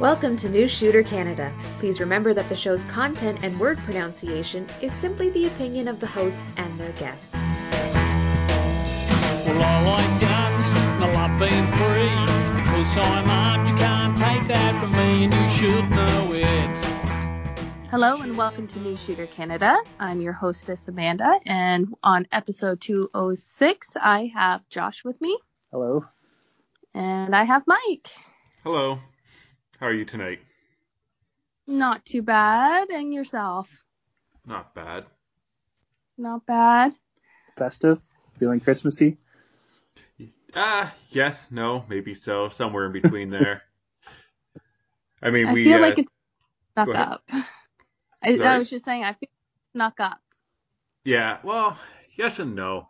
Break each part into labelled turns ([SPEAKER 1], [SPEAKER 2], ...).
[SPEAKER 1] Welcome to New Shooter Canada. Please remember that the show's content and word pronunciation is simply the opinion of the hosts and their guests.
[SPEAKER 2] Well, I like guns and I love being free. Because I'm armed, you can't take that from me, and you should know it.
[SPEAKER 3] Hello and welcome to New Shooter Canada. I'm your hostess Amanda, and on episode 206, I have Josh with me,
[SPEAKER 4] Hello.
[SPEAKER 3] and I have Mike.
[SPEAKER 5] Hello. How are you tonight?
[SPEAKER 3] Not too bad, and yourself?
[SPEAKER 5] Not bad.
[SPEAKER 3] Not bad.
[SPEAKER 4] Festive? Feeling Christmassy?
[SPEAKER 5] Ah, yes, no, maybe so, somewhere in between there. I mean,
[SPEAKER 3] I
[SPEAKER 5] we.
[SPEAKER 3] feel
[SPEAKER 5] uh,
[SPEAKER 3] like it's snuck up. I, I was just saying, I feel snuck up.
[SPEAKER 5] Yeah, well, yes and no.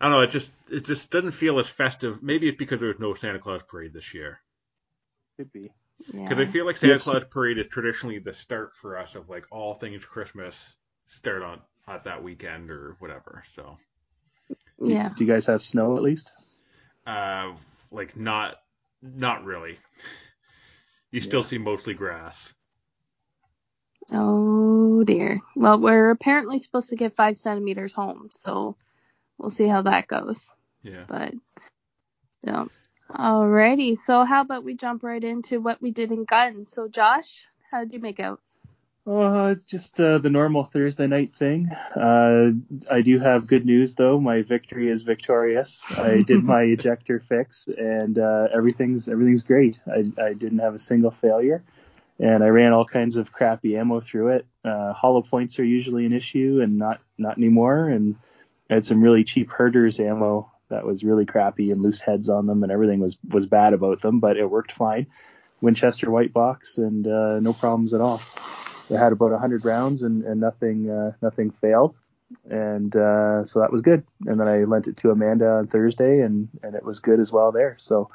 [SPEAKER 5] I don't know. It just it just doesn't feel as festive. Maybe it's because there was no Santa Claus parade this year.
[SPEAKER 4] Could be.
[SPEAKER 3] Yeah.
[SPEAKER 5] Because I feel like Santa
[SPEAKER 4] Yes.
[SPEAKER 5] Claus parade is traditionally the start for us of like all things Christmas start on at that weekend or whatever. So,
[SPEAKER 3] yeah.
[SPEAKER 4] Do you guys have snow at least?
[SPEAKER 5] uh, like not not really. You still see mostly grass.
[SPEAKER 3] Oh dear. Well, we're apparently supposed to get five centimeters home, so we'll see how that goes.
[SPEAKER 5] Yeah.
[SPEAKER 3] But yeah. Alrighty. So how about we jump right into what we did in guns? So Josh, how did you make out?
[SPEAKER 4] Uh, just uh, the normal Thursday night thing. Uh, I do have good news though. My victory is victorious. I did my ejector fix, and uh, everything's everything's great. I, I didn't have a single failure, and I ran all kinds of crappy ammo through it. Uh, hollow points are usually an issue, and not not anymore. And I had some really cheap Herter's ammo that was really crappy and loose heads on them, and everything was was bad about them, but it worked fine. Winchester white box, and uh, no problems at all. I had about 100 rounds and, and nothing uh, nothing failed, and uh, so that was good. And then I lent it to Amanda on Thursday, and, and it was good as well there. So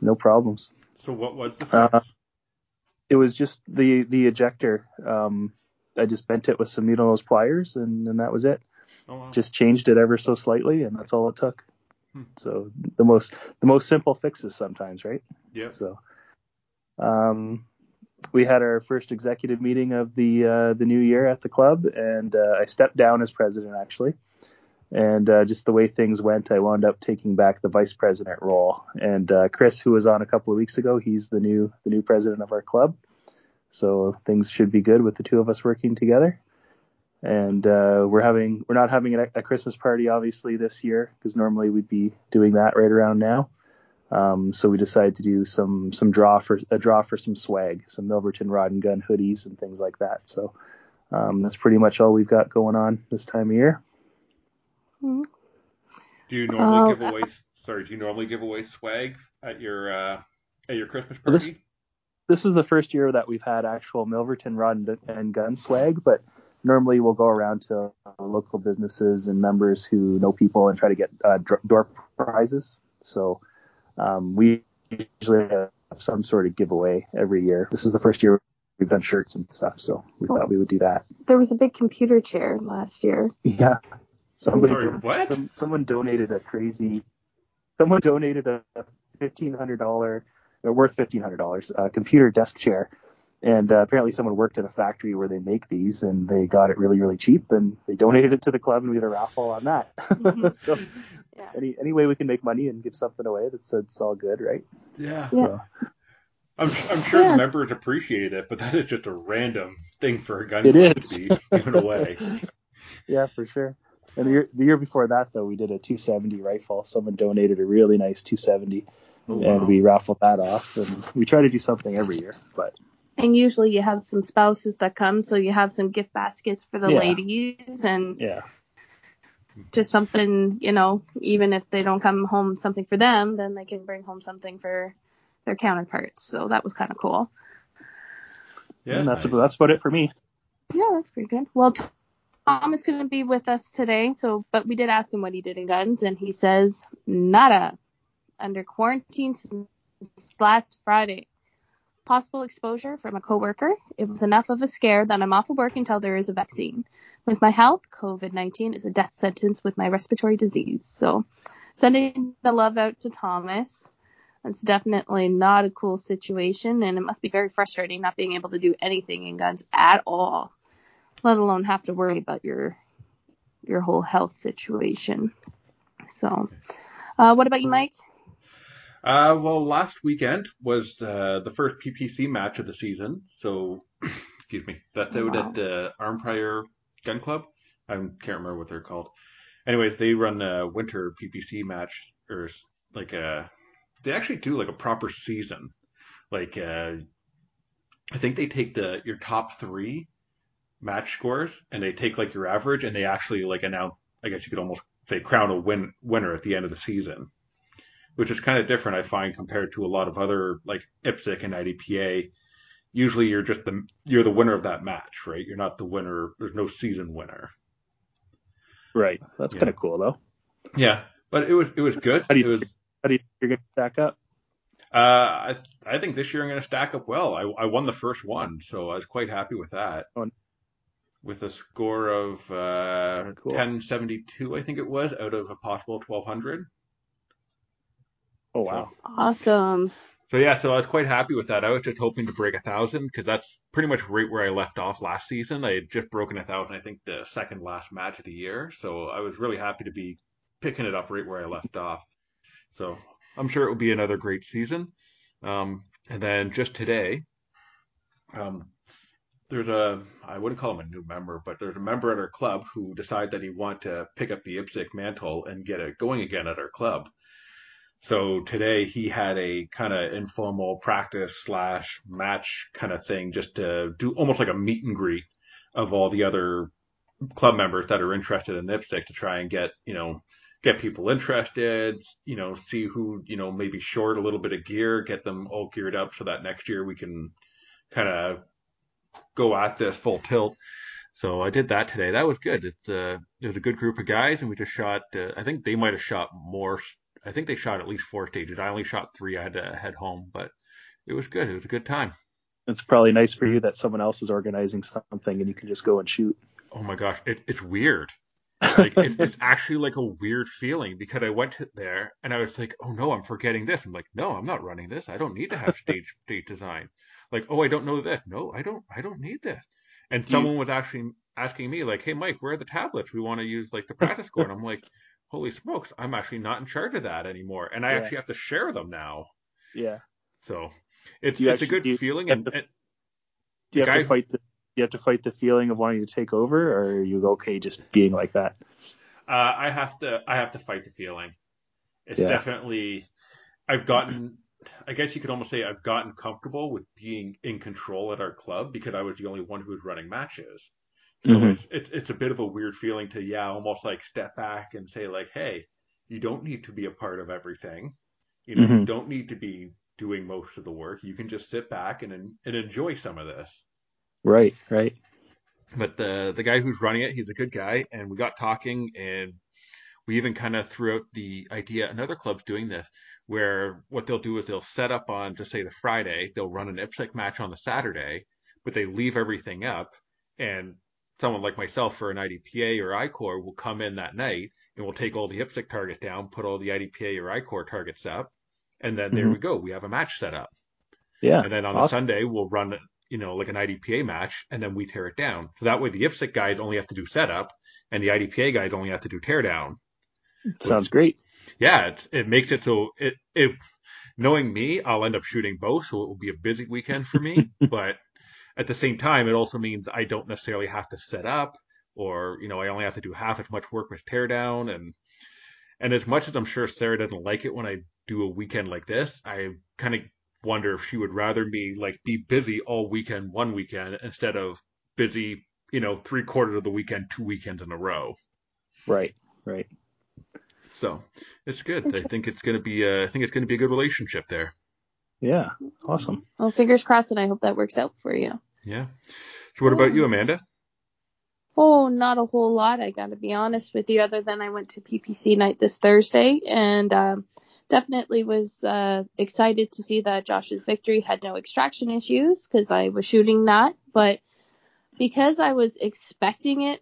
[SPEAKER 4] no problems.
[SPEAKER 5] So what was the?
[SPEAKER 4] Uh, It was just the the ejector. Um, I just bent it with some needle nose pliers, and, and that was it.
[SPEAKER 5] oh, wow.
[SPEAKER 4] Just changed it ever so slightly, and that's all it took.
[SPEAKER 5] Hmm.
[SPEAKER 4] So the most the most simple fixes sometimes, right?
[SPEAKER 5] Yeah.
[SPEAKER 4] So, um, we had our first executive meeting of the uh, the new year at the club, and uh, I stepped down as president actually. And uh, just the way things went, I wound up taking back the vice president role. And uh, Chris, who was on a couple of weeks ago, he's the new the new president of our club. So things should be good with the two of us working together. And uh, we're having we're not having a, a Christmas party obviously this year because normally we'd be doing that right around now. Um, so we decided to do some some draw for a draw for some swag, some Milverton Rod and Gun hoodies and things like that. So um, that's pretty much all we've got going on this time of year.
[SPEAKER 3] Hmm.
[SPEAKER 5] Do you normally
[SPEAKER 3] Uh,
[SPEAKER 5] give away? Sorry, do you normally give away swag at your uh, at your Christmas
[SPEAKER 4] Well, this-
[SPEAKER 5] party?
[SPEAKER 4] This is the first year that we've had actual Milverton Rod and- and Gun swag, but normally we'll go around to uh, local businesses and members who know people and try to get uh, dr- door prizes. So um, we usually have some sort of giveaway every year. This is the first year we've done shirts and stuff, so we thought we would do that.
[SPEAKER 3] There was a big computer chair last year.
[SPEAKER 4] Yeah. Somebody,
[SPEAKER 5] Sorry, what?
[SPEAKER 4] Some, someone donated a crazy. Someone donated a fifteen hundred dollar, or worth fifteen hundred dollars, uh, computer desk chair, and uh, apparently someone worked at a factory where they make these, and they got it really, really cheap, and they donated it to the club, and we had a raffle on that.
[SPEAKER 3] Mhm.
[SPEAKER 4] so
[SPEAKER 3] Yeah.
[SPEAKER 4] any any way we can make money and give something away, that's it's all good, right?
[SPEAKER 5] Yeah.
[SPEAKER 4] So
[SPEAKER 5] I'm I'm sure
[SPEAKER 3] Yes.
[SPEAKER 5] the members appreciate it, but that is just a random thing for a gun
[SPEAKER 4] It
[SPEAKER 5] club
[SPEAKER 4] is.
[SPEAKER 5] to be given away.
[SPEAKER 4] yeah, for sure. And the year, the year before that, though, we did a 270 rifle. Someone donated a really nice 270,
[SPEAKER 5] Oh, wow.
[SPEAKER 4] and we raffled that off. And we try to do something every year, but
[SPEAKER 3] And usually you have some spouses that come, so you have some gift baskets for the
[SPEAKER 4] Yeah.
[SPEAKER 3] ladies and
[SPEAKER 4] yeah,
[SPEAKER 3] just something, you know, even if they don't come home something for them, then they can bring home something for their counterparts. So that was kind of cool.
[SPEAKER 5] Yeah,
[SPEAKER 4] and that's
[SPEAKER 5] nice.
[SPEAKER 4] that's about it for me.
[SPEAKER 3] Yeah, that's pretty good. Well, Tom is going to be with us today, so but we did ask him what he did in guns, and he says nada. Under quarantine since last Friday. Possible exposure from a coworker. It was enough of a scare that I'm off of work until there is a vaccine. With my health, COVID-19 is a death sentence with my respiratory disease. So, sending the love out to Thomas. It's definitely not a cool situation, and it must be very frustrating not being able to do anything in guns at all, let alone have to worry about your your whole health situation. So, uh, what about you, Mike?
[SPEAKER 5] Uh, well, last weekend was uh, the first PPC match of the season. So, excuse me, that's out
[SPEAKER 3] Wow.
[SPEAKER 5] at the Arnprior Gun Club. I can't remember what they're called. Anyways, they run a winter PPC match, or like a, they actually do like a proper season. Like, uh, I think they take the your top three match scores and they take like your average and they actually like announce. I guess you could almost say crown a win winner at the end of the season which is kind of different, I find, compared to a lot of other like IPSC and IDPA. Usually, you're just the you're the winner of that match, right? You're not the winner. There's no season winner.
[SPEAKER 4] Right. That's
[SPEAKER 5] Yeah.
[SPEAKER 4] kind of cool though.
[SPEAKER 5] Yeah, but it was it was good.
[SPEAKER 4] How do you
[SPEAKER 5] it was.
[SPEAKER 4] How do you think you're gonna stack up?
[SPEAKER 5] Uh, I I think this year I'm going to stack up well. I I won the first one, so I was quite happy with that.
[SPEAKER 4] Oh.
[SPEAKER 5] With a score of uh,
[SPEAKER 4] Cool.
[SPEAKER 5] 1072, I think it was, out of a possible 1200.
[SPEAKER 4] Oh wow.
[SPEAKER 3] Awesome.
[SPEAKER 5] So yeah, so I was quite happy with that. I was just hoping to break a thousand because that's pretty much right where I left off last season. I had just broken a thousand, I think, the second last match of the year. So I was really happy to be picking it up right where I left off. So I'm sure it will be another great season. Um, and then just today, um, there's a I wouldn't call him a new member, but there's a member at our club who decided that he wanted to pick up the IPSC mantle and get it going again at our club. So today he had a kind of informal practice slash match kind of thing just to do almost like a meet and greet of all the other club members that are interested in IPSC to try and get, you know, get people interested, you know, see who, you know, maybe short a little bit of gear, get them all geared up so that next year we can kind of go at this full tilt. So I did that today. That was good. It's uh, it was a good group of guys, and we just shot. Uh, I think they might have shot more. I think they shot at least four stages. I only shot three. I had to head home, but it was good. It was a good time.
[SPEAKER 4] It's probably nice for you that someone else is organizing something and you can just go and shoot.
[SPEAKER 5] Oh my gosh, it, it's weird. Like it, it's actually like a weird feeling because I went there and I was like, oh no, I'm forgetting this. I'm like, no, I'm not running this. I don't need to have stage stage design. Like, oh, I don't know this. No, I don't. I don't need this. And someone was actually asking me like, hey, Mike, where are the tablets? We want to use like the PractiScore. And I'm like, holy smokes, I'm actually not in charge of that anymore, and I
[SPEAKER 4] Yeah.
[SPEAKER 5] actually have to share them now.
[SPEAKER 4] Yeah.
[SPEAKER 5] So it's it's a good
[SPEAKER 4] you
[SPEAKER 5] feeling. And,
[SPEAKER 4] to-
[SPEAKER 5] and
[SPEAKER 4] Do you have
[SPEAKER 5] guy-
[SPEAKER 4] to fight the you have to fight the feeling of wanting to take over or are you okay just being like that?
[SPEAKER 5] Uh, I have to I have to fight the feeling. It's
[SPEAKER 4] Yeah.
[SPEAKER 5] definitely I've gotten I guess you could almost say I've gotten comfortable with being in control at our club because I was the only one who was running matches. So
[SPEAKER 4] Mhm.
[SPEAKER 5] it's, it's it's a bit of a weird feeling to yeah almost like step back and say like hey you don't need to be a part of everything you know you
[SPEAKER 4] Mhm.
[SPEAKER 5] don't need to be doing most of the work you can just sit back and and enjoy some of this
[SPEAKER 4] Right, right.
[SPEAKER 5] but the the guy who's running it, he's a good guy, and we got talking, and we even kind of threw out the idea. Another club's doing this, where what they'll do is they'll set up on, just say the Friday, they'll run an IPSC match on the Saturday, but they leave everything up, and someone like myself for an IDPA or ICORE will come in that night and we'll take all the IPSC targets down, put all the IDPA or ICORE targets up, and then there
[SPEAKER 4] Mhm.
[SPEAKER 5] we go. We have a match set up.
[SPEAKER 4] Yeah.
[SPEAKER 5] And then on the. Sunday, we'll run, you know, like an IDPA match, and then we tear it down. So that way, the IPSC guys only have to do setup, and the IDPA guys only have to do teardown.
[SPEAKER 4] Sounds great.
[SPEAKER 5] Yeah, it makes it so it if knowing me, I'll end up shooting both, so it will be a busy weekend for me. but at the same time, it also means I don't necessarily have to set up, or you know, I only have to do half as much work with teardown, and and as much as I'm sure Sarah doesn't like it when I do a weekend like this, I kind of wonder if she would rather me like be busy all weekend one weekend instead of busy, you know, three quarters of the weekend two weekends in a row.
[SPEAKER 4] Right, right.
[SPEAKER 5] So it's good. I think it's gonna be a, I think it's gonna be a good relationship there.
[SPEAKER 4] Yeah. Awesome.
[SPEAKER 3] Well, fingers crossed, and I hope that works out for you.
[SPEAKER 5] Yeah. So what about you, Amanda?
[SPEAKER 3] Oh, not a whole lot. I got to be honest with you. Other than I went to PPC night this Thursday, and um, definitely was uh, excited to see that Josh's victory had no extraction issues because I was shooting that. But because I was expecting it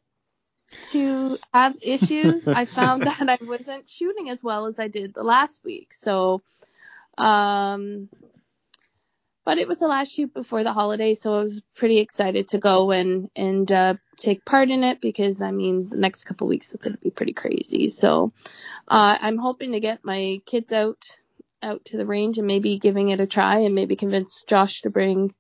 [SPEAKER 3] to have issues, I found that I wasn't shooting as well as I did the last week. So Um, but it was the last shoot before the holiday, so I was pretty excited to go and and uh, take part in it because I mean the next couple weeks is going to be pretty crazy. So uh, I'm hoping to get my kids out out to the range and maybe giving it a try and maybe convince Josh to bring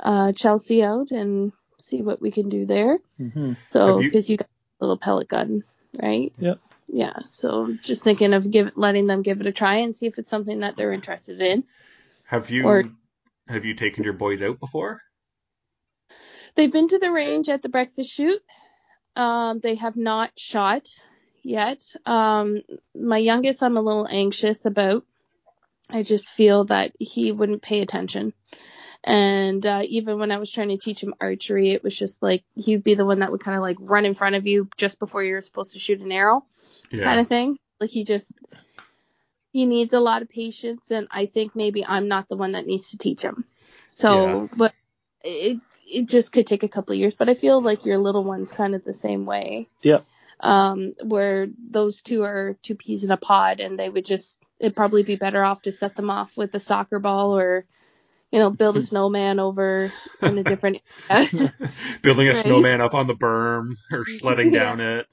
[SPEAKER 3] uh, Chelsea out and see what we can do there.
[SPEAKER 4] Mm-hmm.
[SPEAKER 3] So
[SPEAKER 5] Have you-
[SPEAKER 3] because you got a little pellet gun, right?
[SPEAKER 4] Yep.
[SPEAKER 3] Yeah. So just thinking of give letting them give it a try and see if it's something that they're interested in.
[SPEAKER 5] Have you
[SPEAKER 3] Or-
[SPEAKER 5] have you taken your boys out before?
[SPEAKER 3] They've been to the range at the breakfast shoot. Um, they have not shot yet. Um, my youngest, I'm a little anxious about. I just feel that he wouldn't pay attention. And uh, even when I was trying to teach him archery, it was just like he'd be the one that would kind of like run in front of you just before you're supposed to shoot an arrow,
[SPEAKER 5] Yeah.
[SPEAKER 3] kind of thing. Like he just he needs a lot of patience, and I think maybe I'm not the one that needs to teach him. So, but it it just could take a couple of years. But I feel like your little one's kind of the same way.
[SPEAKER 4] Yeah.
[SPEAKER 3] Um, where those two are two peas in a pod, and they would just it'd probably be better off to set them off with a soccer ball or you know build a hmm. snowman over in a different area.
[SPEAKER 5] Building a
[SPEAKER 3] Right.
[SPEAKER 5] snowman up on the berm or sledding
[SPEAKER 3] Yeah.
[SPEAKER 5] down it.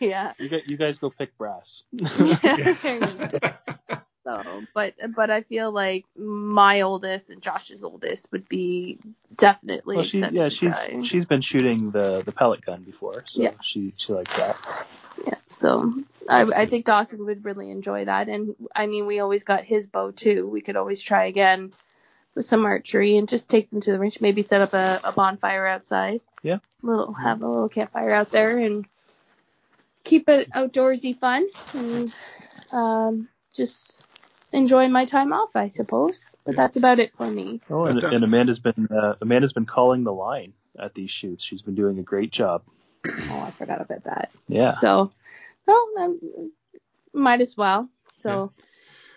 [SPEAKER 3] yeah.
[SPEAKER 4] You, got, you guys go pick brass.
[SPEAKER 3] yeah. So, but but I feel like my oldest and Josh's oldest would be definitely
[SPEAKER 4] well, she, yeah, she's
[SPEAKER 3] try.
[SPEAKER 4] she's been shooting the the pellet gun before, so
[SPEAKER 3] Yeah.
[SPEAKER 4] she she likes that.
[SPEAKER 3] Yeah, so I, I think Dawson would really enjoy that. And I mean, we always got his bow too. We could always try again with some archery and just take them to the range. Maybe set up a, a bonfire outside.
[SPEAKER 4] Yeah.
[SPEAKER 3] Little have a little campfire out there and keep it outdoorsy fun and um, just enjoy my time off, I suppose. But
[SPEAKER 5] Yeah.
[SPEAKER 3] that's about it for me.
[SPEAKER 4] Oh, and, and Amanda's been uh, Amanda's been calling the line at these shoots. She's been doing a great job.
[SPEAKER 3] Oh, I forgot about that.
[SPEAKER 4] Yeah.
[SPEAKER 3] So, well, um, might as well. So.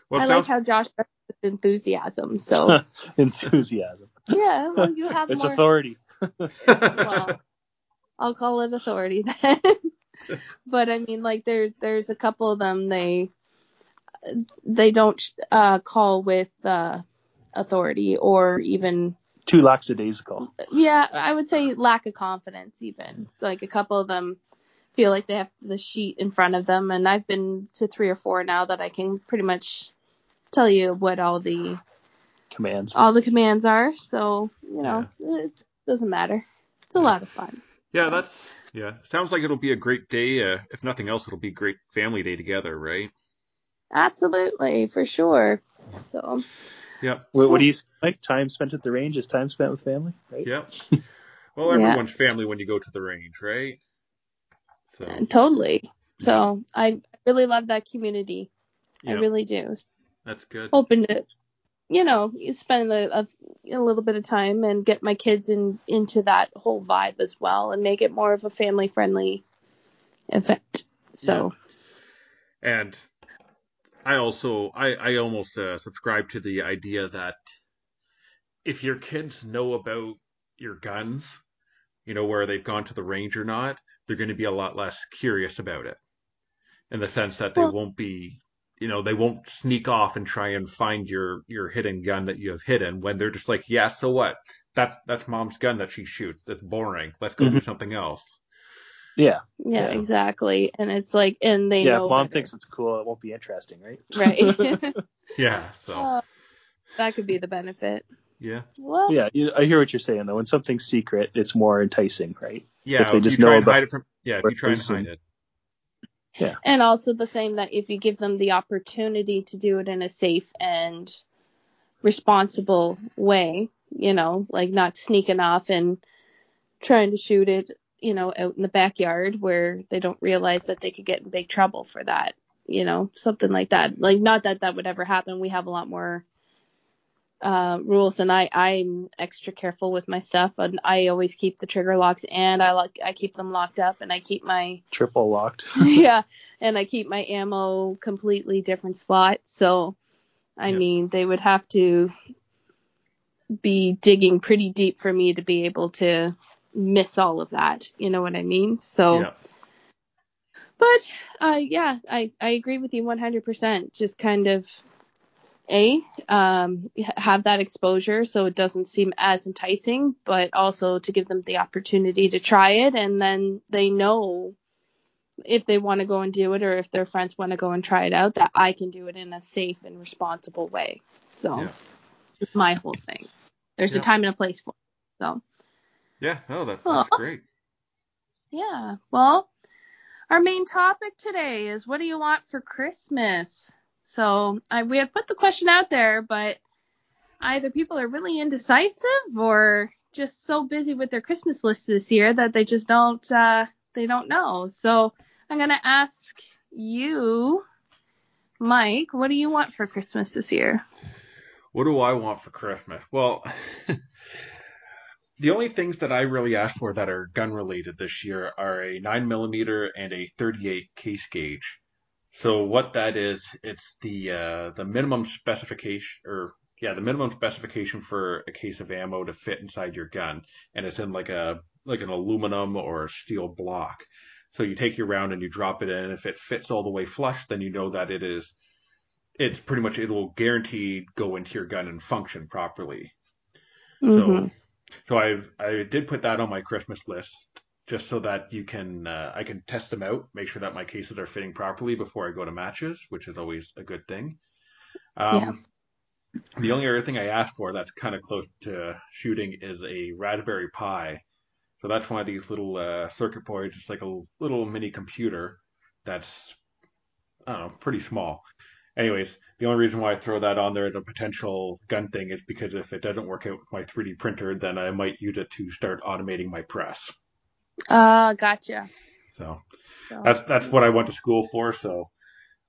[SPEAKER 5] Well,
[SPEAKER 3] I
[SPEAKER 5] it
[SPEAKER 3] like how Josh does with enthusiasm. So
[SPEAKER 4] Enthusiasm.
[SPEAKER 3] yeah, well, you have
[SPEAKER 4] It's
[SPEAKER 3] more.
[SPEAKER 4] authority.
[SPEAKER 3] Well, I'll call it authority then. but I mean, like there, there's a couple of them. They, they don't uh, call with uh, authority or even
[SPEAKER 4] Too lackadaisical.
[SPEAKER 3] yeah, I would say lack of confidence. Even like a couple of them feel like they have the sheet in front of them, and I've been to three or four now that I can pretty much tell you what all the
[SPEAKER 4] Commands.
[SPEAKER 3] all the commands are. So, you know, it doesn't matter. It's a lot of fun.
[SPEAKER 5] yeah, that's yeah. Sounds like it'll be a great day. Uh, if nothing else, it'll be a great family day together, right?
[SPEAKER 3] Absolutely, for sure. So,
[SPEAKER 5] Yep.
[SPEAKER 4] What, what do you like? Time spent at the range is time spent with family, right?
[SPEAKER 5] Yep. Well,
[SPEAKER 3] Yeah.
[SPEAKER 5] everyone's family when you go to the range, right? So uh,
[SPEAKER 3] totally. So, I really love that community. I really do.
[SPEAKER 5] that's good.
[SPEAKER 3] Hoping to, you know, spend a, a, a little bit of time and get my kids in into that whole vibe as well and make it more of a family friendly event. So,
[SPEAKER 5] And I also I I almost uh, subscribe to the idea that if your kids know about your guns, you know where they've gone to the range or not, they're going to be a lot less curious about it. In the sense that they
[SPEAKER 3] Well-
[SPEAKER 5] won't be, you know, they won't sneak off and try and find your your hidden gun that you have hidden when they're just like, yeah, so what? That that's mom's gun that she shoots. That's boring. Let's go do something else.
[SPEAKER 4] Yeah.
[SPEAKER 3] yeah,
[SPEAKER 5] Yeah.
[SPEAKER 3] exactly. And it's like, and they
[SPEAKER 4] yeah.
[SPEAKER 3] know
[SPEAKER 4] If mom
[SPEAKER 3] better.
[SPEAKER 4] thinks it's cool, it won't be interesting, right?
[SPEAKER 3] right.
[SPEAKER 5] Yeah. So
[SPEAKER 3] Uh, that could be the benefit.
[SPEAKER 5] yeah.
[SPEAKER 3] Well,
[SPEAKER 4] yeah. You, I hear what you're saying though. When something's secret, it's more enticing, right?
[SPEAKER 5] Yeah, If
[SPEAKER 4] they
[SPEAKER 5] if
[SPEAKER 4] just
[SPEAKER 5] you try
[SPEAKER 4] know
[SPEAKER 5] and
[SPEAKER 4] about
[SPEAKER 5] hide it from yeah, if you try and
[SPEAKER 4] it is
[SPEAKER 5] hide
[SPEAKER 4] and-
[SPEAKER 5] it.
[SPEAKER 3] and also the same that if you give them the opportunity to do it in a safe and responsible way, you know, like not sneaking off and trying to shoot it, you know, out in the backyard where they don't realize that they could get in big trouble for that, you know, something like that. Like not that that would ever happen. We have a lot more uh, rules and I I'm extra careful with my stuff and I always keep the trigger locks and I like I keep them locked up and I keep my
[SPEAKER 4] Triple locked.
[SPEAKER 3] yeah, and I keep my ammo completely different spot. So, I
[SPEAKER 5] Yeah.
[SPEAKER 3] mean, they would have to be digging pretty deep for me to be able to miss all of that. You know what I mean? So,
[SPEAKER 5] Yeah.
[SPEAKER 3] but uh, yeah, I I agree with you 100%. Just kind of a um, have that exposure so it doesn't seem as enticing, but also to give them the opportunity to try it, and then they know if they want to go and do it or if their friends want to go and try it out that I can do it in a safe and responsible way. So
[SPEAKER 5] Yeah.
[SPEAKER 3] my whole thing. There's
[SPEAKER 5] Yeah.
[SPEAKER 3] a time and a place for it. So
[SPEAKER 5] Yeah, no, that, that's great.
[SPEAKER 3] yeah. Well, our main topic today is what do you want for Christmas? So I, we had put the question out there, but either people are really indecisive or just so busy with their Christmas list this year that they just don't uh, they don't know. So I'm gonna ask you, Mike, what do you want for Christmas this year?
[SPEAKER 5] What do I want for Christmas? Well, the only things that I really asked for that are gun related this year are a 9mm and a 38 case gauge. So what that is, it's the uh, the minimum specification, or yeah, the minimum specification for a case of ammo to fit inside your gun, and it's in like a like an aluminum or steel block. So you take your round and you drop it in. If it fits all the way flush, then you know that it is. It's pretty much it will guaranteed go into your gun and function properly.
[SPEAKER 3] Mhm.
[SPEAKER 5] So, so I I did put that on my Christmas list just so that you can uh, I can test them out, make sure that my cases are fitting properly before I go to matches, which is always a good thing. Um, The only other thing I asked for that's kind of close to shooting is a Raspberry Pi. So that's one of these little uh, circuit boards. It's like a little mini computer that's I don't know, pretty small. Anyways, the only reason why I throw that on there as a potential gun thing is because if it doesn't work out with my 3D printer, then I might use it to start automating my press.
[SPEAKER 3] Ah, gotcha.
[SPEAKER 5] So
[SPEAKER 3] So,
[SPEAKER 5] that's that's what I went to school for. So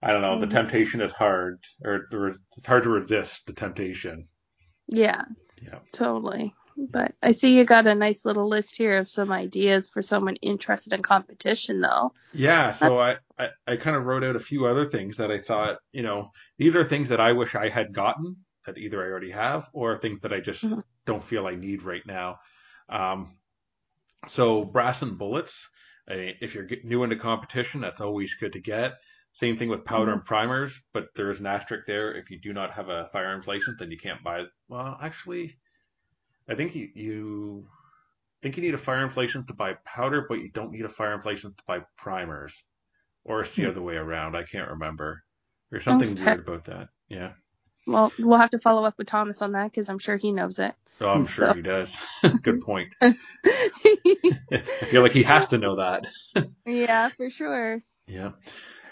[SPEAKER 5] I don't know.
[SPEAKER 3] Mhm.
[SPEAKER 5] The temptation is hard, or the- it's hard to resist the temptation.
[SPEAKER 3] yeah,
[SPEAKER 5] Yeah.
[SPEAKER 3] totally. But I see you got a nice little list here of some ideas for someone interested in competition, though.
[SPEAKER 5] Yeah, so I, I, I kind of wrote out a few other things that I thought, you know, these are things that I wish I had gotten that either I already have or things that I just
[SPEAKER 3] Mhm.
[SPEAKER 5] don't feel I need right now. Um, so brass and bullets, I if you're new into competition, that's always good to get. Same thing with powder and primers, but there is an asterisk there. If you do not have a firearms license, then you can't buy. Well, actually, I think you, you think you need a fire inflation to buy powder, but you don't need a fire inflation to buy primers. Or it's the
[SPEAKER 3] Hmm.
[SPEAKER 5] other way around. I can't remember. There's something
[SPEAKER 3] Okay.
[SPEAKER 5] weird about that. Yeah.
[SPEAKER 3] Well, we'll have to follow up with Thomas on that because I'm sure he knows it.
[SPEAKER 5] So I'm sure
[SPEAKER 3] So-
[SPEAKER 5] he does. Good point. I feel like he has to know that.
[SPEAKER 3] yeah, for sure.
[SPEAKER 5] Yeah.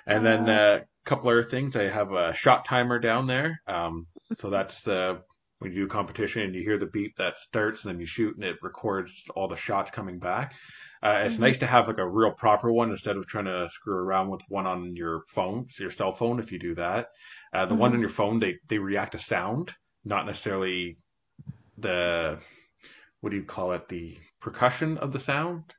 [SPEAKER 5] And then uh, a couple other things. I have a shot timer down there. Um, so that's uh, when you do competition and you hear the beep that starts and then you shoot and it records all the shots coming back. Uh, it's
[SPEAKER 3] Mhm.
[SPEAKER 5] nice to have like a real proper one instead of trying to screw around with one on your phone, your cell phone. If you do that, uh, the one
[SPEAKER 3] Mhm.
[SPEAKER 5] on your phone they they react to sound, not necessarily the what do you call it? The percussion of the sound,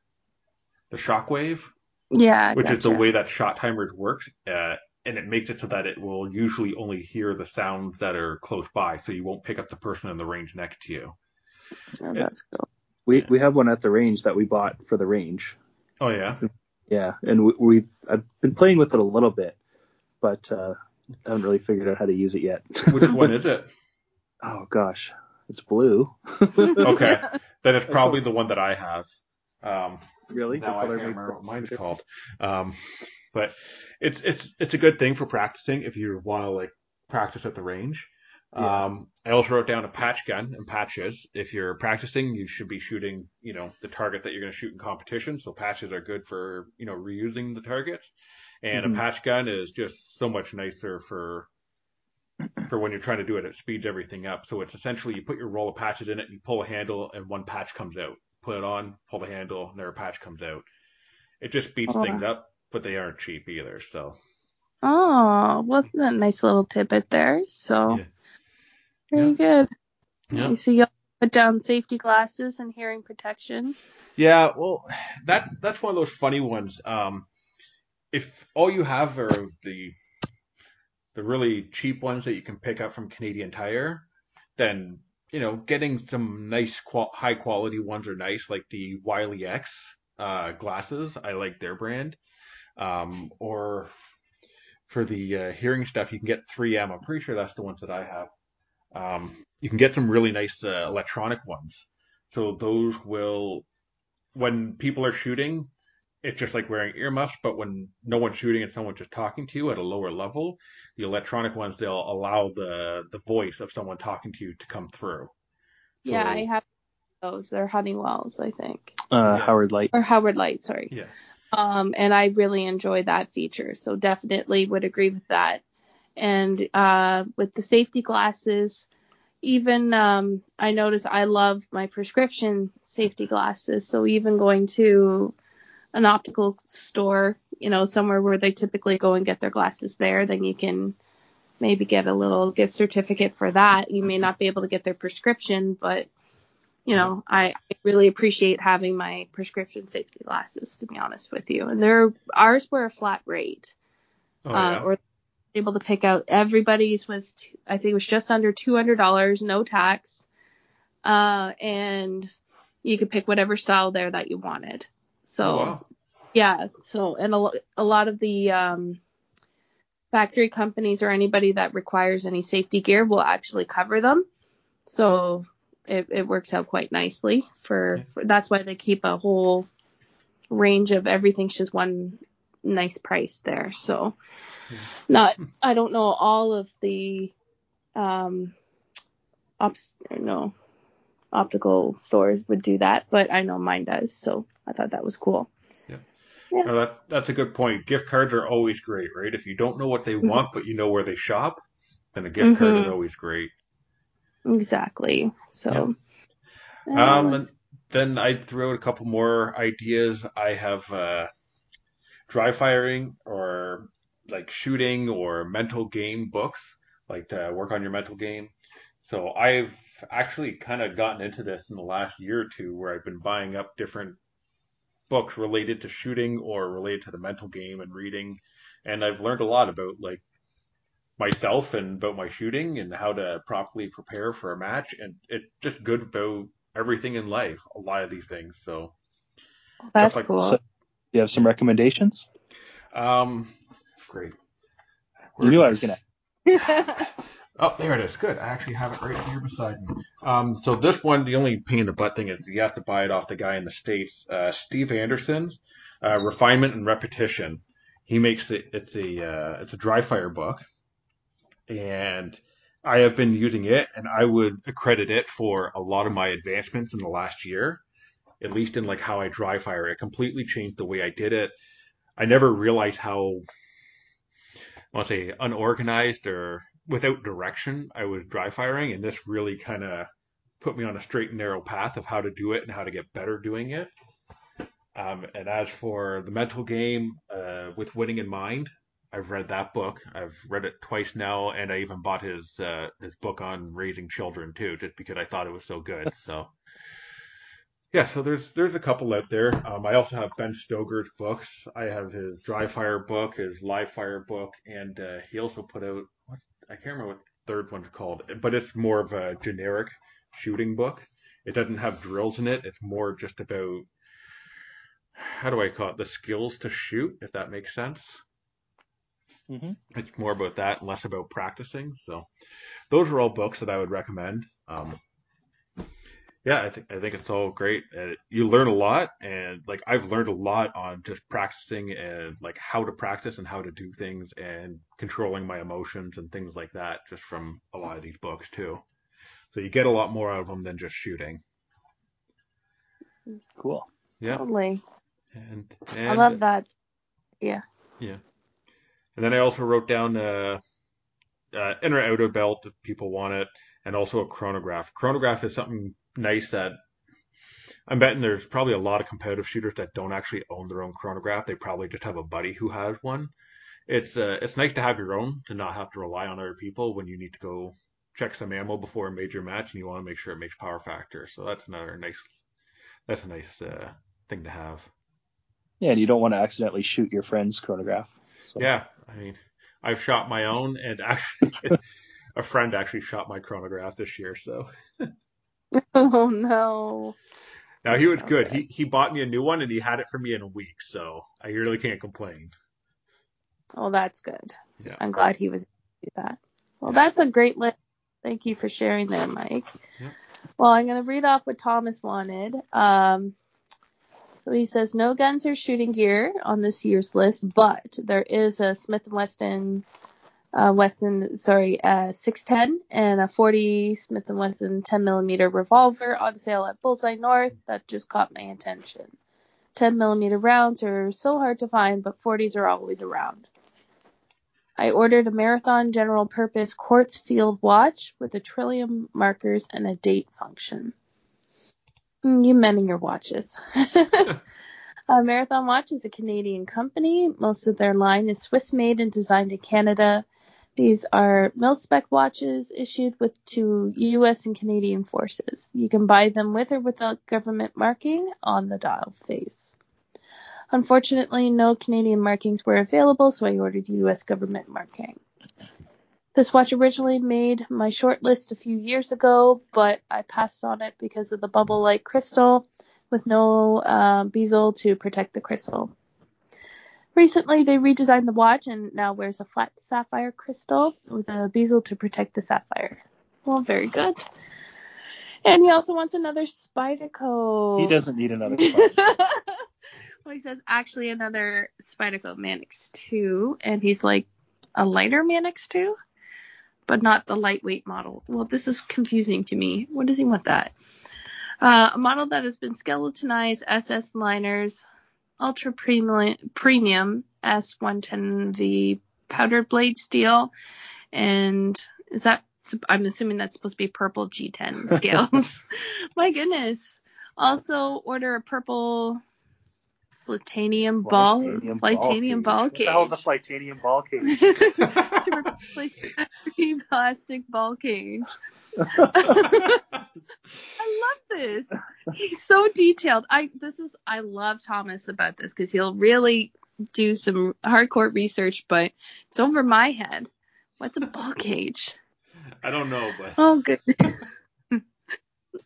[SPEAKER 5] the shock wave
[SPEAKER 3] Yeah,
[SPEAKER 5] which is the way that shot timers work, uh, and it makes it so that it will usually only hear the sounds that are close by, so you won't pick up the person in the range next to you.
[SPEAKER 3] Oh, that's cool.
[SPEAKER 4] We
[SPEAKER 5] Yeah.
[SPEAKER 4] we have one at the range that we bought for the range.
[SPEAKER 5] Oh yeah,
[SPEAKER 4] Yeah, and we, we I've been playing with it a little bit, but uh, I haven't really figured out how to use it yet.
[SPEAKER 5] which one is it?
[SPEAKER 4] oh gosh, it's blue.
[SPEAKER 5] Okay, then it's probably the one that I have. Um,
[SPEAKER 4] really?
[SPEAKER 5] now I can't remember what
[SPEAKER 4] sense.
[SPEAKER 5] mine's called. Um, but it's it's it's a good thing for practicing if you want to like practice at the range.
[SPEAKER 4] Yeah.
[SPEAKER 5] Um, I also wrote down a patch gun and patches. If you're practicing, you should be shooting, you know, the target that you're going to shoot in competition. So patches are good for, you know, reusing the target. And
[SPEAKER 4] Mhm.
[SPEAKER 5] a patch gun is just so much nicer for for when you're trying to do it. It speeds everything up. So it's essentially you put your roll of patches in it, you pull a handle, and one patch comes out. Put it on, pull the handle, another patch comes out. It just speeds
[SPEAKER 3] Oh.
[SPEAKER 5] things up, but they aren't cheap either. So
[SPEAKER 3] Oh, well, that's a nice little tidbit there. So,
[SPEAKER 5] Yeah.
[SPEAKER 3] very good.
[SPEAKER 5] Yeah.
[SPEAKER 3] See you put down safety glasses and hearing protection.
[SPEAKER 5] Yeah, well, that that's one of those funny ones. Um, if all you have are the the really cheap ones that you can pick up from Canadian Tire, then you know getting some nice qual- high quality ones are nice, like the Wiley X uh, glasses. I like their brand. Um, or for the uh, hearing stuff, you can get 3M. I'm pretty sure that's the ones that I have. Um, you can get some really nice uh, electronic ones. So those will, when people are shooting, it's just like wearing earmuffs, but when no one's shooting and someone's just talking to you at a lower level, the electronic ones they'll allow the the voice of someone talking to you to come through.
[SPEAKER 3] Yeah, I have those. They're Honeywells, I think,
[SPEAKER 4] Uh,
[SPEAKER 5] Yeah.
[SPEAKER 4] Howard Leight.
[SPEAKER 3] or Howard Leight. Sorry.
[SPEAKER 5] Yeah.
[SPEAKER 3] Um, and I really enjoy that feature. So definitely would agree with that. And uh, with the safety glasses, even um, I notice I love my prescription safety glasses. So even going to an optical store, you know, somewhere where they typically go and get their glasses there, then you can maybe get a little gift certificate for that. You may not be able to get their prescription, but you know, I, really appreciate having my prescription safety glasses to be honest with you. And they're ours were a flat rate.
[SPEAKER 5] Oh,
[SPEAKER 3] uh, or able to pick out everybody's was t- I think it was just under two hundred dollars, no tax, uh, and you could pick whatever style there that you wanted. So
[SPEAKER 5] Oh, wow.
[SPEAKER 3] yeah, so and a, a lot of the um, factory companies or anybody that requires any safety gear will actually cover them. So it, it works out quite nicely for, for that's why they keep a whole range of everything's just one nice price there. So not I don't know all of the um ops no optical stores would do that, but I know mine does. So I thought that was cool.
[SPEAKER 5] No, that, that's a good point. Gift cards are always great, right? If you don't know what they
[SPEAKER 3] Mm-hmm.
[SPEAKER 5] want, but you know where they shop, then a gift card is
[SPEAKER 3] Mhm.
[SPEAKER 5] always great.
[SPEAKER 3] Exactly. So that
[SPEAKER 5] Um,
[SPEAKER 3] was-
[SPEAKER 5] then I'd throw out a couple more ideas. I have uh, dry firing or like shooting or mental game books, like to work on your mental game. So I've actually kind of gotten into this in the last year or two where I've been buying up different books related to shooting or related to the mental game and reading. And I've learned a lot about like myself and about my shooting and how to properly prepare for a match. And it's just good about everything in life, a lot of these things. So,
[SPEAKER 3] that's
[SPEAKER 5] like-
[SPEAKER 3] cool.
[SPEAKER 4] So, you have some recommendations?
[SPEAKER 5] um, great.
[SPEAKER 4] You knew I was gonna.
[SPEAKER 5] Oh, there it is. Good. I actually have it right here beside me. Um, so this one, the only pain in the butt thing is you have to buy it off the guy in the states, uh, Steve Anderson, uh, Refinement and Repetition. He makes it. It's a uh, it's a dry fire book, and I have been using it, and I would accredit it for a lot of my advancements in the last year, at least in like how I dry fire. It completely changed the way I did it. I never realized how I want to say unorganized or without direction I was dry firing, and this really kind of put me on a straight and narrow path of how to do it and how to get better doing it. Um, and as for the mental game uh, with winning in mind, I've read that book. I've read it twice now, and I even bought his uh, his book on raising children too, just because I thought it was so good. So. Yeah, so there's there's a couple out there. Um, I also have Ben Stoeger's books. I have his Dry Fire book, his Live Fire book, and uh, he also put out what I can't remember what the third one's called, but it's more of a generic shooting book. It doesn't have drills in it. It's more just about how do I call it the skills to shoot, if that makes sense.
[SPEAKER 4] Mhm.
[SPEAKER 5] It's more about that, and less about practicing. So those are all books that I would recommend. Um, yeah, I think I think it's all great. Uh, you learn a lot, and like I've learned a lot on just practicing and like how to practice and how to do things and controlling my emotions and things like that, just from a lot of these books too. So you get a lot more out of them than just shooting.
[SPEAKER 4] Cool.
[SPEAKER 5] Yeah,
[SPEAKER 3] Totally.
[SPEAKER 5] and, and
[SPEAKER 3] I love that.
[SPEAKER 5] And then I also wrote down uh, uh, in or outer belt if people want it, and also a chronograph. Chronograph is something nice that I'm betting there's probably a lot of competitive shooters that don't actually own their own chronograph. They probably just have a buddy who has one. It's uh, it's nice to have your own to not have to rely on other people when you need to go check some ammo before a major match and you want to make sure it makes power factor. So that's another nice that's a nice uh, thing to have.
[SPEAKER 4] Yeah, and you don't want to accidentally shoot your friend's chronograph. So.
[SPEAKER 5] Yeah, I mean, I've shot my own, and actually, a friend actually shot my chronograph this year. So
[SPEAKER 3] Oh no.
[SPEAKER 5] now he was good. He he bought me a new one, and he had it for me in a week. So I really can't complain.
[SPEAKER 3] Well, that's good.
[SPEAKER 5] Yeah.
[SPEAKER 3] I'm glad he was able to do that. Well,
[SPEAKER 5] Yeah.
[SPEAKER 3] that's a great list. Thank you for sharing there, Mike.
[SPEAKER 5] Yeah.
[SPEAKER 3] Well, I'm going to read off what Thomas wanted. Um, so he says no guns or shooting gear on this year's list, but there is a Smith and Wesson, uh, Wesson, sorry, uh, 610 and a 40 Smith and Wesson 10 millimeter revolver on sale at Bullseye North. That just caught my attention. 10 millimeter rounds are so hard to find, but 40s are always around. I ordered a Marathon general purpose quartz field watch with a tritium markers and a date function. Mm, You men and your watches. uh, Marathon Watch is a Canadian company. Most of their line is Swiss made and designed in Canada. These are mil-spec watches issued with to U.S. and Canadian forces. You can buy them with or without government marking on the dial face. Unfortunately, no Canadian markings were available, so I ordered U.S. government marking. This watch originally made my short list a few years ago, but I passed on it because of the bubble like crystal with no uh, bezel to protect the crystal. Recently, they redesigned the watch and now wears a flat sapphire crystal with a bezel to protect the sapphire. Well, very good. And he also wants another Spyderco.
[SPEAKER 4] He doesn't need another spot.
[SPEAKER 3] well, he says actually another Spyderco Manix 2, and he's like a lighter Manix 2, but not the lightweight model. Well, this is confusing to me. What does he want that? Uh, a model that has been skeletonized SS liners, ultra premium, premium S110V powdered blade steel, and is that I'm assuming that's supposed to be purple G10 scales. My goodness. Also order a purple Flytanium ball, Flytanium ball cage.
[SPEAKER 4] What the hell's a
[SPEAKER 3] cage
[SPEAKER 4] Flytanium ball cage?
[SPEAKER 3] to replace the plastic ball cage. I love this. He's so detailed. I this is I love Thomas about this because he'll really do some hardcore research, but it's over my head. What's a ball cage?
[SPEAKER 5] I don't know, but
[SPEAKER 3] Oh goodness.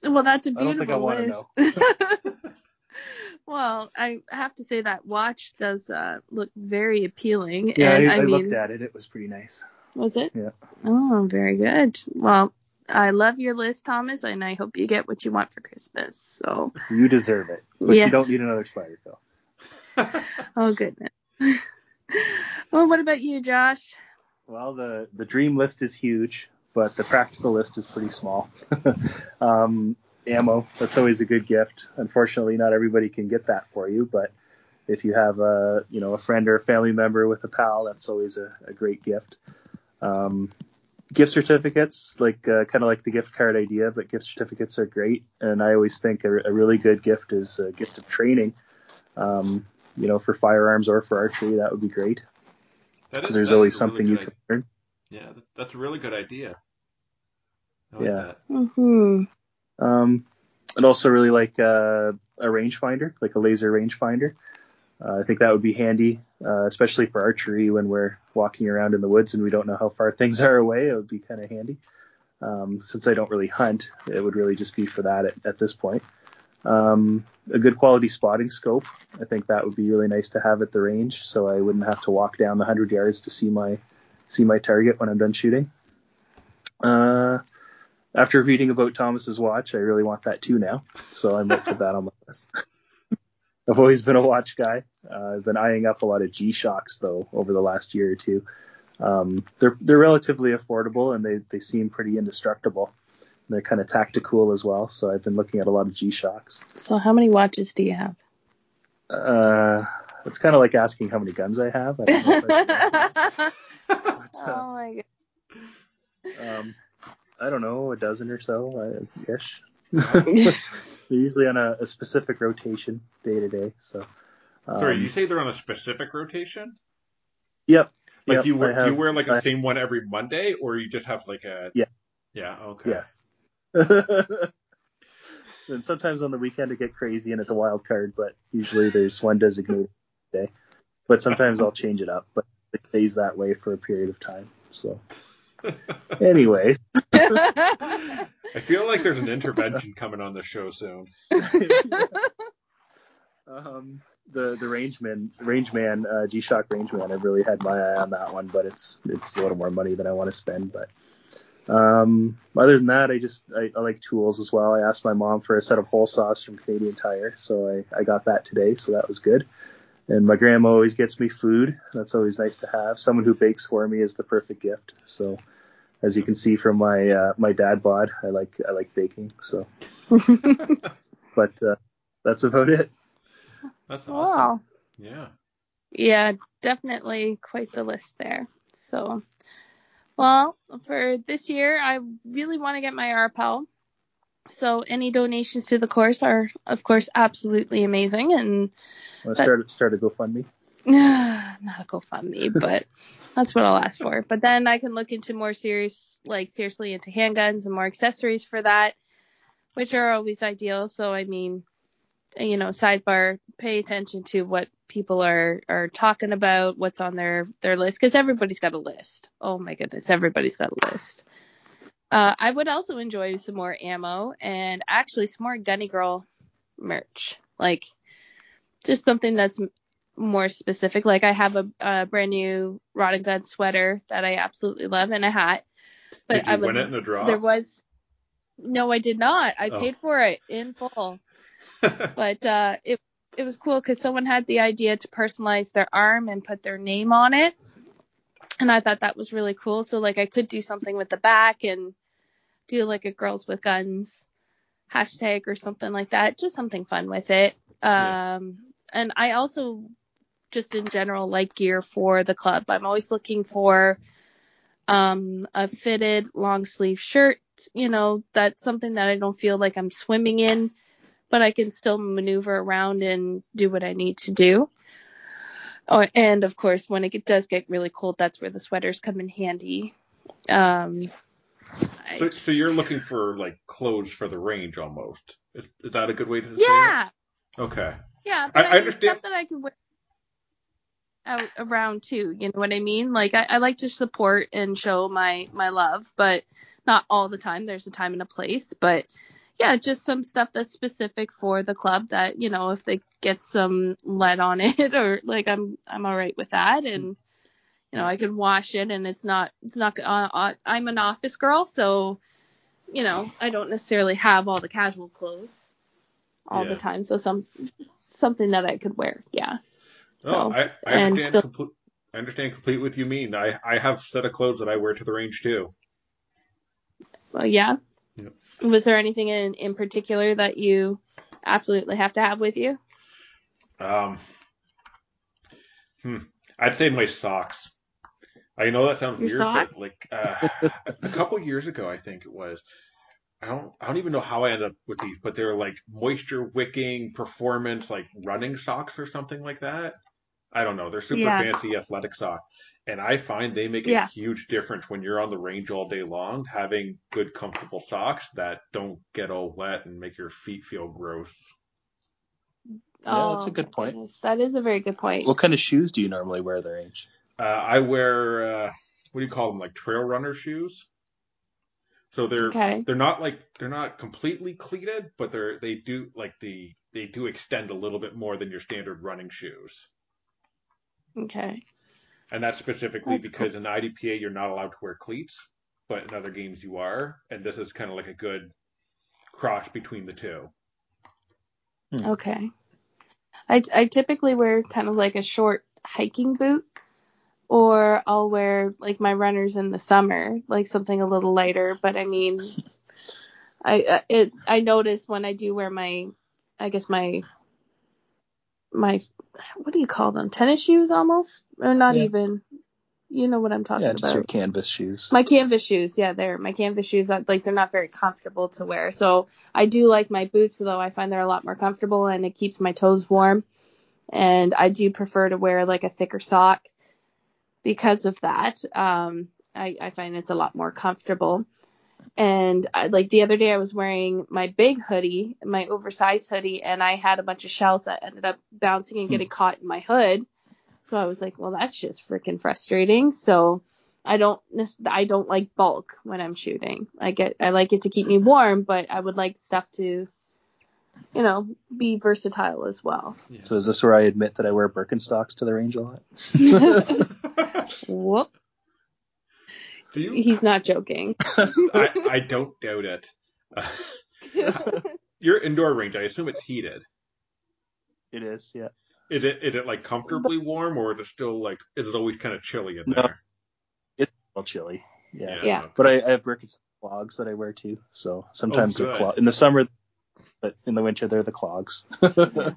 [SPEAKER 3] well, that's a
[SPEAKER 4] I don't think I
[SPEAKER 3] beautiful
[SPEAKER 4] wanna
[SPEAKER 3] list. Well, I have to say that watch does uh, look very appealing,
[SPEAKER 4] Yeah,
[SPEAKER 3] and
[SPEAKER 4] I,
[SPEAKER 3] I,
[SPEAKER 4] I
[SPEAKER 3] mean,
[SPEAKER 4] looked at it. It was pretty nice.
[SPEAKER 3] was it?
[SPEAKER 4] Yeah.
[SPEAKER 3] Oh, very good. Well, I love your list, Thomas, and I hope you get what you want for Christmas. So,
[SPEAKER 4] You deserve it. But
[SPEAKER 3] Yes.
[SPEAKER 4] you don't need another spider though.
[SPEAKER 3] oh goodness. well, what about you, Josh?
[SPEAKER 4] Well, the the dream list is huge, but the practical list is pretty small. um, ammo, that's always a good gift. Unfortunately, not everybody can get that for you, but if you have a you know a friend or a family member with a pal, that's always a, a great gift. Um, gift certificates, like uh, kind of like the gift card idea, but gift certificates are great, and I always think a, a really good gift is a gift of training. Um, you know, for firearms or for archery, that would be great
[SPEAKER 5] that
[SPEAKER 4] because
[SPEAKER 5] is,
[SPEAKER 4] there's
[SPEAKER 5] that
[SPEAKER 4] always
[SPEAKER 5] is a really
[SPEAKER 4] something you
[SPEAKER 5] good
[SPEAKER 4] can learn.
[SPEAKER 5] Yeah, that's a really good idea. I like
[SPEAKER 4] Yeah.
[SPEAKER 5] that.
[SPEAKER 4] Um, I'd also really like uh, a rangefinder, like a laser rangefinder. Uh, I think that would be handy, uh, especially for archery when we're walking around in the woods and we don't know how far things are away. It would be kind of handy. Um, since I don't really hunt, it would really just be for that at, at this point. Um, a good quality spotting scope. I think that would be really nice to have at the range, so I wouldn't have to walk down the hundred yards to see my see my target when I'm done shooting. Uh, after reading about Thomas's watch, I really want that too now, so I'm might put that on my list. I've always been a watch guy. Uh, I've been eyeing up a lot of G-Shocks though over the last year or two. Um, they're they're relatively affordable and they they seem pretty indestructible. They're kind of tactical as well, so I've been looking at a lot of G-Shocks.
[SPEAKER 3] So, how many watches do you have?
[SPEAKER 4] Uh, it's kind of like asking how many guns I have. I don't know I
[SPEAKER 3] oh
[SPEAKER 4] but, uh,
[SPEAKER 3] my god.
[SPEAKER 4] um, I don't know, a dozen or so, uh, ish. They're usually on a, a specific rotation day to day. So, um,
[SPEAKER 5] Sorry, you say they're on a specific rotation?
[SPEAKER 4] Yep.
[SPEAKER 5] Like
[SPEAKER 4] yep,
[SPEAKER 5] you wear,
[SPEAKER 4] I
[SPEAKER 5] do you wear like
[SPEAKER 4] I-
[SPEAKER 5] the same one every Monday, or you just have like a?
[SPEAKER 4] Yeah.
[SPEAKER 5] Yeah. Okay.
[SPEAKER 4] Yes. and sometimes on the weekend it get crazy and it's a wild card, but usually there's one designated day. But sometimes I'll change it up, but it stays that way for a period of time. So, anyways,
[SPEAKER 5] I feel like there's an intervention coming on the show soon.
[SPEAKER 4] um, the the rangeman rangeman uh, G Shock rangeman. I've really had my eye on that one, but it's it's a little more money than I want to spend. But um, other than that, I just I, I like tools as well. I asked my mom for a set of hole saws from Canadian Tire, so I I got that today, so that was good. And my grandma always gets me food. That's always nice to have. Someone who bakes for me is the perfect gift. So, as you can see from my uh, my dad bod, I like I like baking. So, but uh, that's about it.
[SPEAKER 5] That's awesome.
[SPEAKER 3] Wow.
[SPEAKER 5] Yeah.
[SPEAKER 3] Yeah, definitely quite the list there. So, well, for this year, I really want to get my RPL. So, any donations to the course are, of course, absolutely amazing. And
[SPEAKER 4] to start start a GoFundMe?
[SPEAKER 3] not a GoFundMe, but that's what I'll ask for. But then I can look into more serious, like seriously into handguns and more accessories for that, which are always ideal. So I mean, you know, sidebar, pay attention to what people are are talking about, what's on their their list, because everybody's got a list. Oh my goodness, everybody's got a list. Uh, I would also enjoy some more ammo and actually some more Gunny Girl merch, like just something that's more specific. Like I have a, a brand new Rod and Gun sweater that I absolutely love and a hat. But
[SPEAKER 5] Did you
[SPEAKER 3] I would,
[SPEAKER 5] win it in a draw?
[SPEAKER 3] there was no, I did not. I
[SPEAKER 5] Oh.
[SPEAKER 3] paid for it in full but uh, it it was cool because someone had the idea to personalize their arm and put their name on it, and I thought that was really cool. So like I could do something with the back and do like a girls with guns hashtag or something like that, just something fun with it. Um, and I also just in general like gear for the club. I'm always looking for um a fitted long sleeve shirt you know that's something that i don't feel like i'm swimming in but i can still maneuver around and do what i need to do oh, and of course when it does get really cold that's where the sweaters come in handy um
[SPEAKER 5] so, so you're looking for like clothes for the range almost. Is, is that a good way to say
[SPEAKER 3] yeah?
[SPEAKER 5] Okay.
[SPEAKER 3] Yeah, but
[SPEAKER 5] I-
[SPEAKER 3] I,
[SPEAKER 5] I understand-
[SPEAKER 3] stuff that I can wear out around too. You know what I mean? Like I, I like to support and show my my love, but not all the time. There's a time and a place. But yeah, just some stuff that's specific for the club that you know if they get some lead on it or like I'm I'm all right with that and. You know, I can wash it, and it's not. It's not. Uh, uh, I'm an office girl, so you know, I don't necessarily have all the casual clothes all
[SPEAKER 5] Yeah.
[SPEAKER 3] the time. So some something that I could wear. Yeah. So
[SPEAKER 5] oh, I, I
[SPEAKER 3] and
[SPEAKER 5] understand.
[SPEAKER 3] still-
[SPEAKER 5] complete, I understand complete what you mean. I I have a set of clothes that I wear to the range too.
[SPEAKER 3] well, yeah.
[SPEAKER 5] Yep.
[SPEAKER 3] Was there anything in in particular that you absolutely have to have with you?
[SPEAKER 5] Um, hmm. I'd say my socks. I know that sounds
[SPEAKER 3] Your
[SPEAKER 5] weird, but like uh, a couple years ago, I think it was. I don't. I don't even know how I ended up with these, but they're like moisture wicking performance, like running socks or something like that. I don't know. They're super
[SPEAKER 3] Yeah.
[SPEAKER 5] fancy athletic socks, and I find they make
[SPEAKER 3] Yeah.
[SPEAKER 5] a huge difference when you're on the range all day long. Having good, comfortable socks that don't get all wet and make your feet feel gross.
[SPEAKER 4] Yeah, that's a
[SPEAKER 3] Oh,
[SPEAKER 4] good point.
[SPEAKER 3] goodness. That is a very good point.
[SPEAKER 4] What kind of shoes do you normally wear at the range?
[SPEAKER 5] Uh, I wear uh, what do you call them? Like trail runner shoes. So they're
[SPEAKER 3] Okay.
[SPEAKER 5] they're not like they're not completely cleated, but they're they do like the they do extend a little bit more than your standard running shoes.
[SPEAKER 3] Okay.
[SPEAKER 5] And that's specifically
[SPEAKER 3] That's
[SPEAKER 5] because in IDPA you're not allowed to wear cleats, but in other games you are, and this is kind of like a good cross between the two.
[SPEAKER 3] Okay. I, I typically wear kind of like a short hiking boot, or I'll wear like my runners in the summer, like something a little lighter. But I mean, I uh, it I notice when I do wear my, I guess my my what do you call them? Tennis shoes almost, or not
[SPEAKER 4] Yeah.
[SPEAKER 3] even. You know what I'm talking about.
[SPEAKER 4] yeah, just
[SPEAKER 3] about.
[SPEAKER 4] your canvas shoes.
[SPEAKER 3] My canvas shoes, yeah, they're my canvas shoes. are- Like they're not very comfortable to wear. So I do like my boots, though. I find they're a lot more comfortable and it keeps my toes warm. And I do prefer to wear like a thicker sock because of that. Um, I, I find it's a lot more comfortable. And I, like the other day, I was wearing my big hoodie, my oversized hoodie, and I had a bunch of shells that ended up bouncing and getting caught in my hood. So I was like, well, that's just freaking frustrating. So I don't I don't like bulk when I'm shooting. I get I like it to keep me warm, but I would like stuff to you know, be versatile as well.
[SPEAKER 4] So is this where I admit that I wear Birkenstocks to the range a lot?
[SPEAKER 3] Whoop.
[SPEAKER 5] Do you?
[SPEAKER 3] He's not joking.
[SPEAKER 5] I, I don't doubt it. Uh, your indoor range, I assume it's heated.
[SPEAKER 4] It is, yeah.
[SPEAKER 5] Is it is it like comfortably warm or is it still like is it always kind of chilly in
[SPEAKER 4] No.
[SPEAKER 5] there?
[SPEAKER 4] It's a little chilly. Yeah.
[SPEAKER 3] Yeah.
[SPEAKER 4] But I, I have Birkenstock clogs that I wear too. So sometimes
[SPEAKER 5] Oh,
[SPEAKER 4] they're
[SPEAKER 5] good.
[SPEAKER 4] clog in the summer, but in the winter they're the clogs.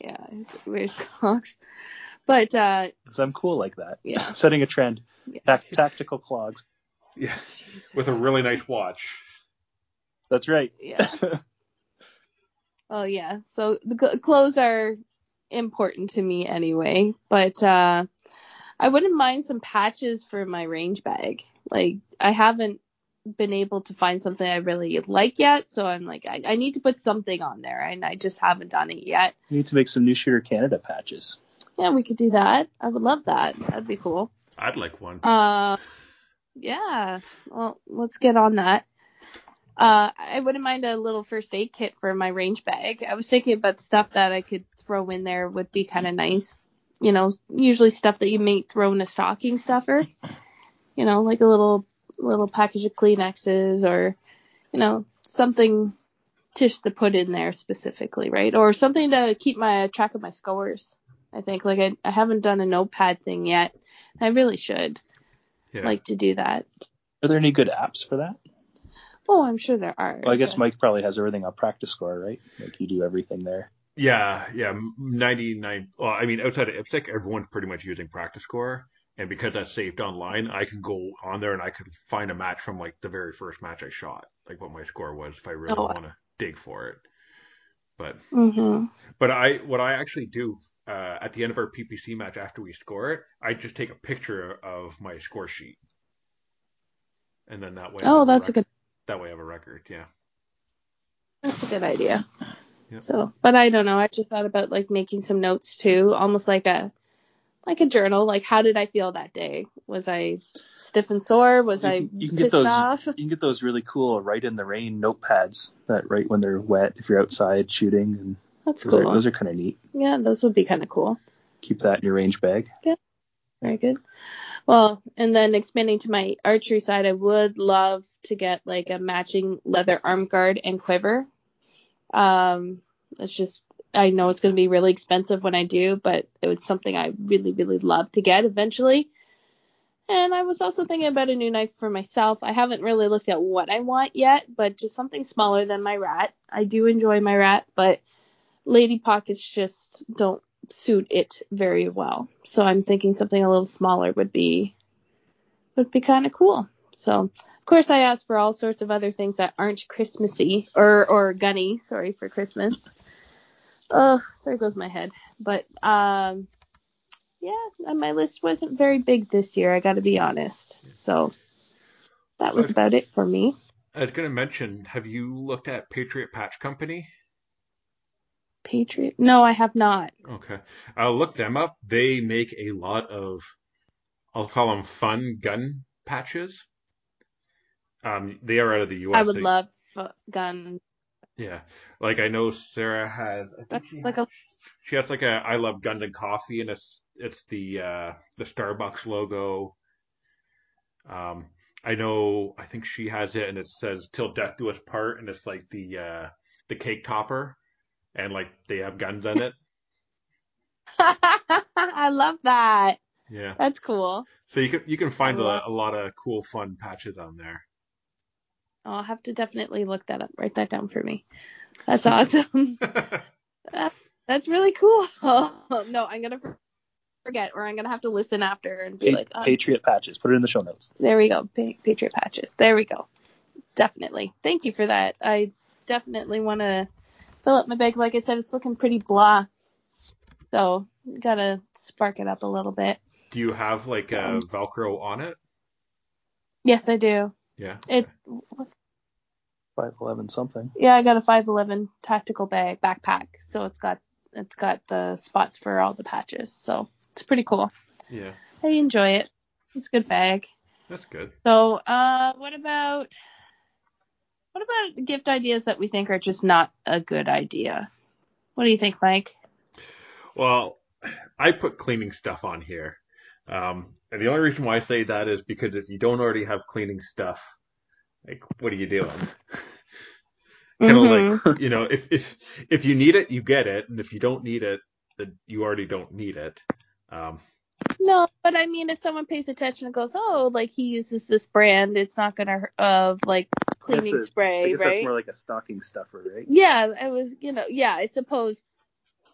[SPEAKER 3] Yeah, he wears clogs. But uh,
[SPEAKER 4] so I'm cool like that.
[SPEAKER 3] yeah,
[SPEAKER 4] Setting a trend.
[SPEAKER 3] Yeah.
[SPEAKER 4] Tac- tactical clogs.
[SPEAKER 5] Yeah. With a really nice watch.
[SPEAKER 4] That's right.
[SPEAKER 3] yeah. Oh yeah. So the cl- clothes are important to me anyway, but uh I wouldn't mind some patches for my range bag. Like I haven't been able to find something I really like yet, so I'm like I, I need to put something on there and I just haven't done it yet.
[SPEAKER 4] you need to make some New Shooter Canada patches.
[SPEAKER 3] Yeah, we could do that. I would love that. That'd be cool.
[SPEAKER 5] I'd like one.
[SPEAKER 3] Uh, yeah. Well, let's get on that. Uh, I wouldn't mind a little first aid kit for my range bag. I was thinking about stuff that I could throw in there would be kind of nice. You know, usually stuff that you may throw in a stocking stuffer. You know, like a little little package of Kleenexes or, you know, something just to put in there specifically, right? Or something to keep my track of my scores. I think like I, I haven't done a notepad thing yet. I really should
[SPEAKER 5] Yeah.
[SPEAKER 3] like to do that.
[SPEAKER 4] Are there any good apps for that?
[SPEAKER 3] Oh, I'm sure there are.
[SPEAKER 4] Well, I guess
[SPEAKER 3] but-
[SPEAKER 4] Mike probably has everything on PractiScore, right? Like you do everything there.
[SPEAKER 5] Yeah, yeah, ninety nine. Well, I mean, outside of IPSC, everyone's pretty much using PractiScore, and because that's saved online, I can go on there and I could find a match from like the very first match I shot, like what my score was, if I really
[SPEAKER 3] Oh.
[SPEAKER 5] want to dig for it. But
[SPEAKER 3] Mhm.
[SPEAKER 5] but I what I actually do uh, at the end of our PPC match after we score it, I just take a picture of my score sheet, and then that way.
[SPEAKER 3] Oh, that's a
[SPEAKER 5] rec-
[SPEAKER 3] good.
[SPEAKER 5] That way I have a record. Yeah.
[SPEAKER 3] That's a good idea.
[SPEAKER 5] Yep.
[SPEAKER 3] So, but I don't know. I just thought about like making some notes too, almost like a like a journal. Like, how did I feel that day? Was I stiff and sore? Was
[SPEAKER 4] You
[SPEAKER 3] I
[SPEAKER 4] can- you can get those-
[SPEAKER 3] off?
[SPEAKER 4] You can get those really cool Rite in the Rain notepads that right when they're wet if you're outside shooting and
[SPEAKER 3] That's
[SPEAKER 4] those,
[SPEAKER 3] cool.
[SPEAKER 4] are, those are kind of neat.
[SPEAKER 3] yeah, those would be kind of cool.
[SPEAKER 4] Keep that in your range bag. Yeah.
[SPEAKER 3] Very good. Well, and then expanding to my archery side, I would love to get like a matching leather arm guard and quiver. Um, it's just I know it's going to be really expensive when I do, but it was something I really, really love to get eventually. And I was also thinking about a new knife for myself. I haven't really looked at what I want yet, but just something smaller than my rat. I do enjoy my rat, but lady pockets just don't suit it very well. So I'm thinking something a little smaller would be would be kind of cool. So of course I asked for all sorts of other things that aren't Christmassy or or gunny, sorry for Christmas. Oh, there goes my head. But um yeah, my list wasn't very big this year, I got to be honest. So that was about it for me.
[SPEAKER 5] I was going to mention, have you looked at Patriot Patch Company?
[SPEAKER 3] Patriot? No, I have not.
[SPEAKER 5] Okay. I'll look them up. They make a lot of, I'll call them fun gun patches. Um, they are out of the U.S.
[SPEAKER 3] I would
[SPEAKER 5] They-
[SPEAKER 3] love f- gun.
[SPEAKER 5] Yeah. Like I know Sarah has, I think she,
[SPEAKER 3] Like a
[SPEAKER 5] she has like a I love guns and coffee and it's, it's the, uh, the Starbucks logo. Um, I know, I think she has it and it says till death do us part and it's like the, uh, the cake topper and like they have guns in it.
[SPEAKER 3] I love that.
[SPEAKER 5] Yeah.
[SPEAKER 3] That's cool.
[SPEAKER 5] So you can you can find
[SPEAKER 3] love-
[SPEAKER 5] a, a lot of cool fun patches on there.
[SPEAKER 3] Oh, I'll have to definitely look that up. Write that down for me. That's awesome. That's really cool. no, I'm gonna forget, or I'm gonna have to listen after and be
[SPEAKER 4] Pa-
[SPEAKER 3] like, oh,
[SPEAKER 4] Patriot patches. Put it in the show notes.
[SPEAKER 3] there we go, pa- Patriot patches. There we go. Definitely. Thank you for that. I definitely want to fill up my bag. Like I said, it's looking pretty blah. So gotta spark it up a little bit.
[SPEAKER 5] Do you have like a
[SPEAKER 3] Um,
[SPEAKER 5] Velcro on it?
[SPEAKER 3] Yes, I do.
[SPEAKER 5] Yeah.
[SPEAKER 3] It.
[SPEAKER 4] Five eleven something.
[SPEAKER 3] Yeah, I got a 511 tactical bag backpack, so it's got it's got the spots for all the patches. So it's pretty cool.
[SPEAKER 5] Yeah.
[SPEAKER 3] I enjoy it. It's a good bag.
[SPEAKER 5] That's good.
[SPEAKER 3] So, uh, what about What about gift ideas that we think are just not a good idea? What do you think, Mike?
[SPEAKER 5] Well, I put cleaning stuff on here. Um, and the only reason why I say that is because if you don't already have cleaning stuff, like, what are you doing? kind of
[SPEAKER 3] Mhm.
[SPEAKER 5] like, you know, if, if, if you need it, you get it. And if you don't need it, then you already don't need it. Um,
[SPEAKER 3] No, but I mean, if someone pays attention and goes, "Oh, like he uses this brand, it's not gonna of like cleaning
[SPEAKER 4] That's a- I
[SPEAKER 3] spray,
[SPEAKER 4] guess that's
[SPEAKER 3] right?"
[SPEAKER 4] more like a stocking stuffer, right?
[SPEAKER 3] Yeah, I was, you know, yeah, I suppose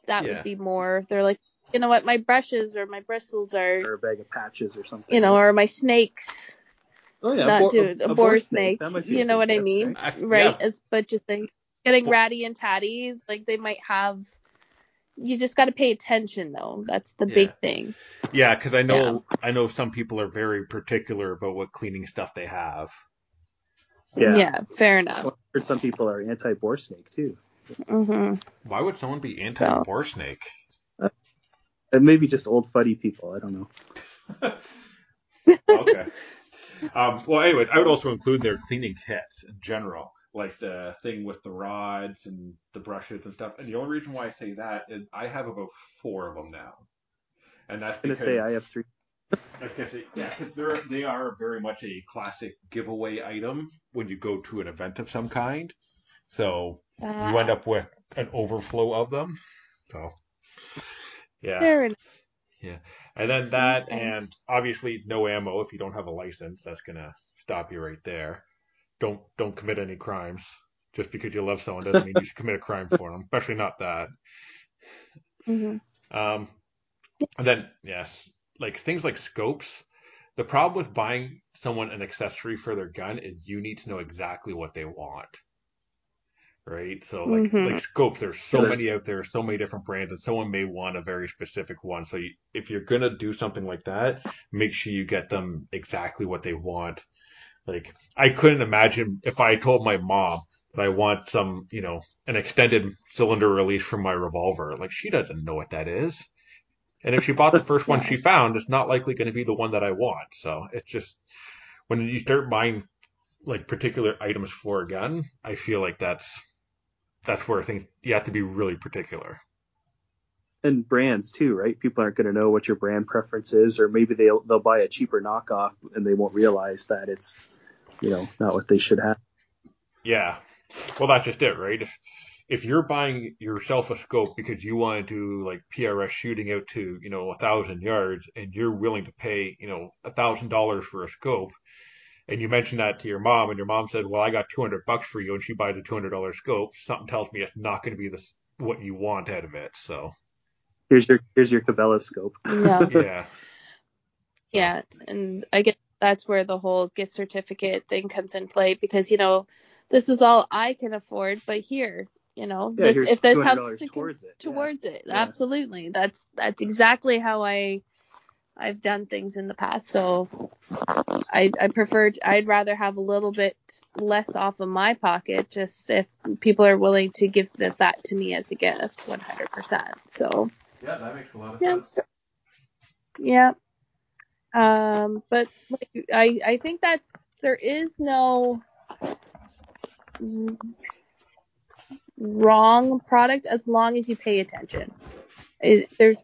[SPEAKER 3] that
[SPEAKER 5] Yeah.
[SPEAKER 3] would be more. They're like, you know what, my brushes or my bristles are,
[SPEAKER 4] Or a bag of patches or something.
[SPEAKER 3] you know, or my snakes,
[SPEAKER 4] oh yeah,
[SPEAKER 3] not
[SPEAKER 4] bo-
[SPEAKER 3] do a, BoreSnake.
[SPEAKER 4] That might be a
[SPEAKER 3] You know what I mean,
[SPEAKER 4] right?
[SPEAKER 5] I-
[SPEAKER 3] right?
[SPEAKER 5] yeah.
[SPEAKER 3] As but just like getting
[SPEAKER 5] Bo-
[SPEAKER 3] ratty and tatty, like they might have. You just got to pay attention, though. That's the big thing.
[SPEAKER 5] yeah, cause I know, I know some people are very particular about what cleaning stuff they have.
[SPEAKER 4] Yeah.
[SPEAKER 3] fair enough.
[SPEAKER 4] Well, I heard some people are anti BoreSnake too.
[SPEAKER 3] hmm
[SPEAKER 5] Why would someone be anti BoreSnake?
[SPEAKER 4] And maybe just old fuddy people. I don't know.
[SPEAKER 5] okay. Um, well, anyway, I would also include their cleaning kits in general, like the thing with the rods and the brushes and stuff. And the only reason why I say that is I have about four of them now, and that's
[SPEAKER 4] I'm gonna
[SPEAKER 5] because
[SPEAKER 4] say I have three.
[SPEAKER 5] I yeah, 'cause they're they are very much a classic giveaway item when you go to an event of some kind. So you end up with an overflow of them. So yeah.
[SPEAKER 3] Fair enough.
[SPEAKER 5] And then that, and obviously no ammo if you don't have a license. That's gonna stop you right there. Don't don't commit any crimes. Just because you love someone doesn't mean you should commit a crime for them, especially not that.
[SPEAKER 3] hmm
[SPEAKER 5] Um, and then yes, like things like scopes. The problem with buying someone an accessory for their gun is you need to know exactly what they want. Right? So like
[SPEAKER 3] Mhm.
[SPEAKER 5] like scopes, there's so
[SPEAKER 4] Yeah, there's-
[SPEAKER 5] many out there, so many different brands, and someone may want a very specific one. So you, if you're gonna do something like that, make sure you get them exactly what they want. Like I couldn't imagine if I told my mom that I want some, you know, an extended cylinder release from my revolver. Like she doesn't know what that is. And if she bought the first one she found, it's not likely going to be the one that I want. So it's just when you start buying like particular items for a gun, I feel like that's that's where things you have to be really particular.
[SPEAKER 4] and brands too, right? People aren't going to know what your brand preference is, or maybe they'll they'll buy a cheaper knockoff and they won't realize that it's, you know, not what they should have.
[SPEAKER 5] Yeah. Well, that's just it, right? If if you're buying yourself a scope because you want to do like PRS shooting out to you know a thousand yards, and you're willing to pay you know a thousand dollars for a scope, and you mention that to your mom, and your mom said, "Well, I got two hundred bucks for you," and she buys a two hundred dollar scope, something tells me it's not going to be this what you want out of it. So
[SPEAKER 4] Here's your here's your Cabela scope.
[SPEAKER 3] Yeah.
[SPEAKER 5] yeah,
[SPEAKER 3] Yeah, and I guess that's where the whole gift certificate thing comes in play because you know this is all I can afford, but here, you know,
[SPEAKER 4] Yeah,
[SPEAKER 3] this if this
[SPEAKER 4] $200
[SPEAKER 3] helps to
[SPEAKER 4] towards it. Yeah.
[SPEAKER 3] towards it,
[SPEAKER 4] Yeah.
[SPEAKER 3] absolutely. That's that's exactly how I I've done things in the past. So I I prefer I'd rather have a little bit less off of my pocket just if people are willing to give that, that to me as a gift, 100%. So
[SPEAKER 5] yeah, that makes a lot of
[SPEAKER 3] Yeah. Yeah. Um, but like, I I think that's there is no wrong product as long as you pay attention. It, there's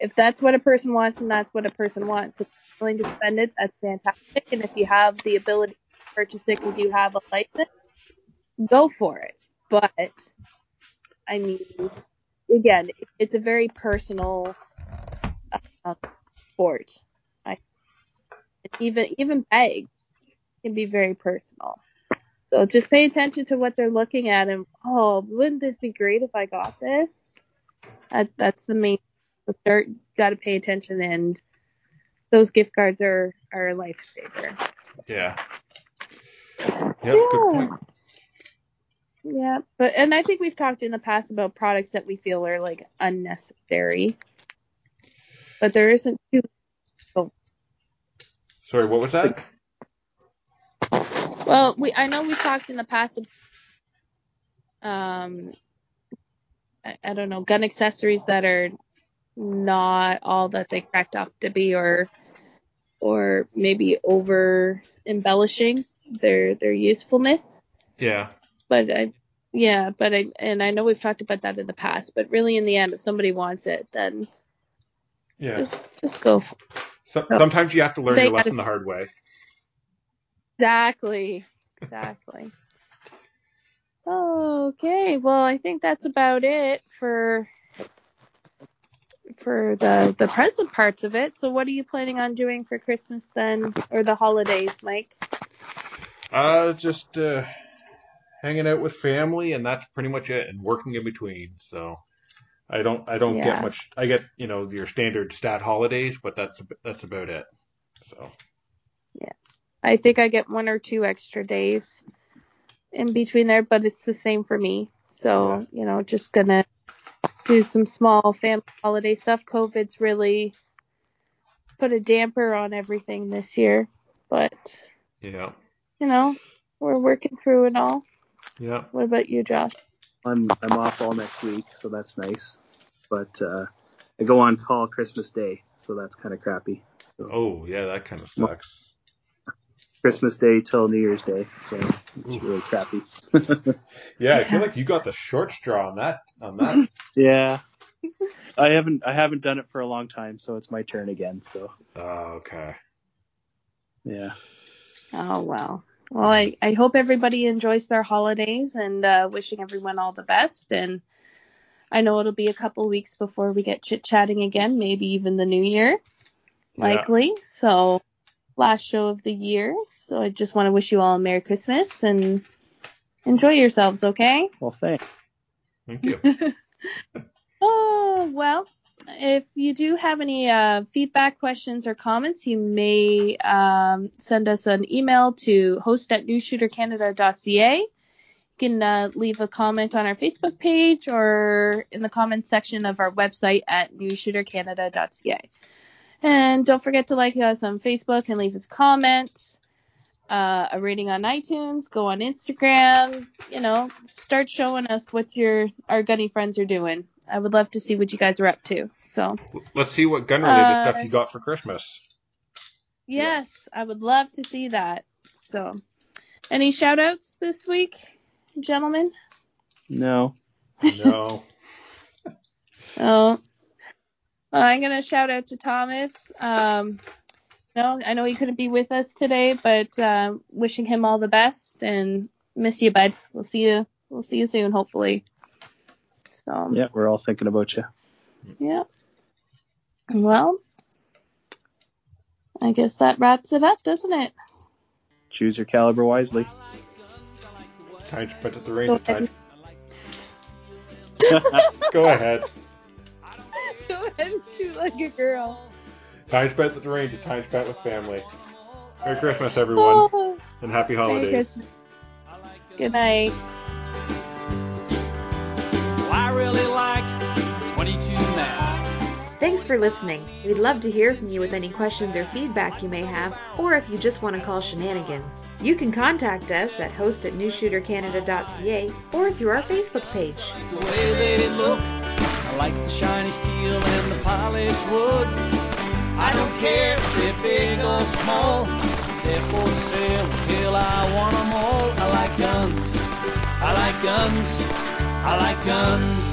[SPEAKER 3] if that's what a person wants and that's what a person wants, if you're willing to spend it, that's fantastic. And if you have the ability to purchase it because you have a license, go for it. But I mean, again, it's a very personal uh, sport. I, even even bags can be very personal. So just pay attention to what they're looking at and oh, wouldn't this be great if I got this? That that's the main. Start got to pay attention and those gift cards are are a lifesaver. So,
[SPEAKER 5] Yeah. Yep, good point.
[SPEAKER 3] yeah, but and I think we've talked in the past about products that we feel are like unnecessary. But there isn't too oh.
[SPEAKER 5] Sorry, what was that?
[SPEAKER 3] Well, we I know we've talked in the past. Um, I, I don't know gun accessories that are not all that they cracked up to be, or or maybe over embellishing their their usefulness.
[SPEAKER 5] Yeah.
[SPEAKER 3] But I, yeah, but I and I know we've talked about that in the past. But really, in the end, if somebody wants it, then
[SPEAKER 5] Yeah.
[SPEAKER 3] just just go. For
[SPEAKER 5] So, sometimes you have to learn
[SPEAKER 3] They
[SPEAKER 5] your
[SPEAKER 3] gotta-
[SPEAKER 5] lesson the hard way.
[SPEAKER 3] Exactly. Exactly. okay, well, I think that's about it for for the the present parts of it. So, what are you planning on doing for Christmas then, or the holidays, Mike?
[SPEAKER 5] Uh, just uh, hanging out with family, and that's pretty much it. And working in between. So I don't I don't
[SPEAKER 3] Yeah.
[SPEAKER 5] get much. I get you know your standard stat holidays, but that's that's about it. So
[SPEAKER 3] I think I get one or two extra days in between there, but it's the same for me. So, you know, just gonna do some small family holiday stuff. COVID's really put a damper on everything this year, but
[SPEAKER 5] yeah,
[SPEAKER 3] you know, we're working through it all.
[SPEAKER 5] yeah.
[SPEAKER 3] What about you, Josh?
[SPEAKER 4] I'm I'm off all next week, so that's nice. But uh, I go on call Christmas Day, so that's kind of crappy.
[SPEAKER 5] Oh yeah, that kind of sucks.
[SPEAKER 4] Christmas Day till New Year's Day, so it's really crappy.
[SPEAKER 5] Yeah, I feel like you got the short straw on that. On that.
[SPEAKER 4] yeah, I haven't I haven't done it for a long time, so it's my turn again. So
[SPEAKER 5] oh, okay.
[SPEAKER 4] yeah,
[SPEAKER 3] Oh well. Well, I, I hope everybody enjoys their holidays and uh, wishing everyone all the best. And I know it'll be a couple weeks before we get chit chatting again, maybe even the new year,
[SPEAKER 5] Yeah.
[SPEAKER 3] likely. So, last show of the year. So, I just want to wish you all a Merry Christmas and enjoy yourselves, okay?
[SPEAKER 4] well, thanks.
[SPEAKER 5] Thank you.
[SPEAKER 3] Oh, well, if you do have any uh, feedback, questions, or comments, you may um, send us an email to host at newshootercanada.ca. You can uh, leave a comment on our Facebook page or in the comments section of our website at newshootercanada.ca. And don't forget to like us on Facebook and leave us a comment, uh, a rating on iTunes, go on Instagram, you know, start showing us what your our gunny friends are doing. I would love to see what you guys are up to. So,
[SPEAKER 5] Let's see what gun related
[SPEAKER 3] Uh,
[SPEAKER 5] stuff you got for Christmas.
[SPEAKER 3] yes, I would love to see that. So, any shout outs this week, gentlemen?
[SPEAKER 4] No,
[SPEAKER 5] No.
[SPEAKER 3] Oh, well, I'm gonna shout out to Thomas. Um, no, I know he couldn't be with us today, but uh, wishing him all the best and miss you, bud. We'll see you. We'll see you soon, hopefully. So
[SPEAKER 4] yeah, we're all thinking about you.
[SPEAKER 3] yeah. Well, I guess that wraps it up, doesn't it?
[SPEAKER 4] Choose your caliber wisely.
[SPEAKER 5] Time spent at the
[SPEAKER 3] Go
[SPEAKER 5] range.
[SPEAKER 3] ahead.
[SPEAKER 5] Time. Go ahead.
[SPEAKER 3] Go ahead and shoot like a girl.
[SPEAKER 5] Time spent with the range. Time spent with family. Merry Christmas, everyone,
[SPEAKER 3] Oh,
[SPEAKER 5] and happy
[SPEAKER 3] Merry
[SPEAKER 5] holidays.
[SPEAKER 3] Christmas. Good night.
[SPEAKER 2] Well, I really like 22 now.
[SPEAKER 1] Thanks for listening. We'd love to hear from you with any questions or feedback you may have, or if you just want to call shenanigans. You can contact us at host at newshootercanada.ca or through our Facebook page.
[SPEAKER 2] Like the shiny steel and the polished wood. I don't care if they're big or small. They're for sale, hell, I want 'em all. I like guns. I like guns. I like guns.